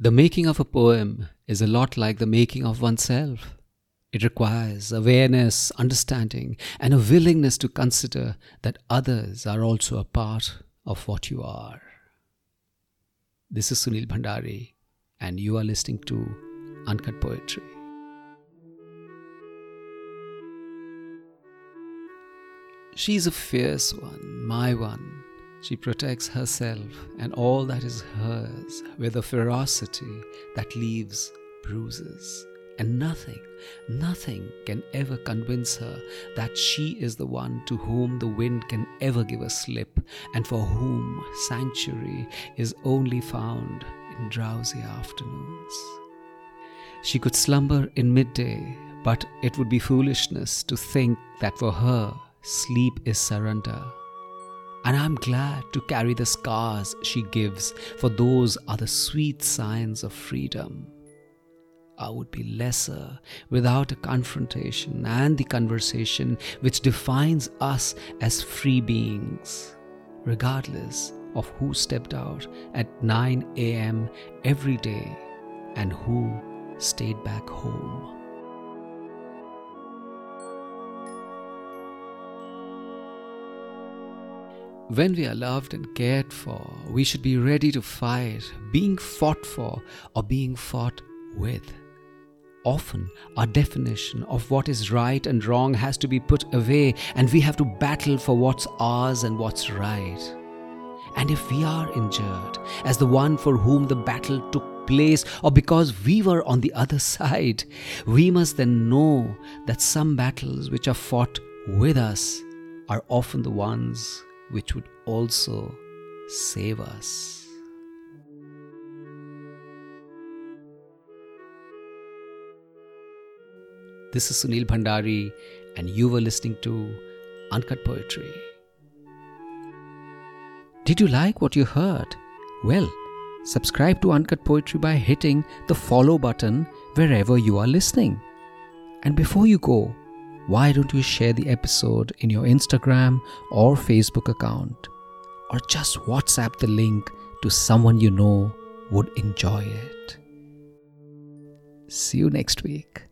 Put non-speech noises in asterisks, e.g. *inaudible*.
The making of a poem is a lot like the making of oneself. It requires awareness, understanding, and a willingness to consider that others are also a part of what you are. This is Sunil Bhandari, and you are listening to Uncut Poetry. She's a fierce one, my one. She protects herself and all that is hers with a ferocity that leaves bruises. And nothing, nothing can ever convince her that she is the one to whom the wind can ever give a slip, and for whom sanctuary is only found in drowsy afternoons. She could slumber in midday, but it would be foolishness to think that for her sleep is surrender. And I'm glad to carry the scars she gives, for those are the sweet signs of freedom. I would be lesser without a confrontation and the conversation which defines us as free beings, regardless of who stepped out at 9 a.m. every day and who stayed back home. When we are loved and cared for, we should be ready to fight, being fought for or being fought with. Often, our definition of what is right and wrong has to be put away, and we have to battle for what's ours and what's right. And if we are injured as the one for whom the battle took place, or because we were on the other *laughs* side, we must then know that some battles which are fought with us are often the ones which would also save us. This is Sunil Bhandari, and you were listening to Uncut Poetry. Did you like what you heard? Well, subscribe to Uncut Poetry by hitting the follow button wherever you are listening. And before you go, why don't you share the episode in your Instagram or Facebook account? Or just WhatsApp the link to someone you know would enjoy it. See you next week.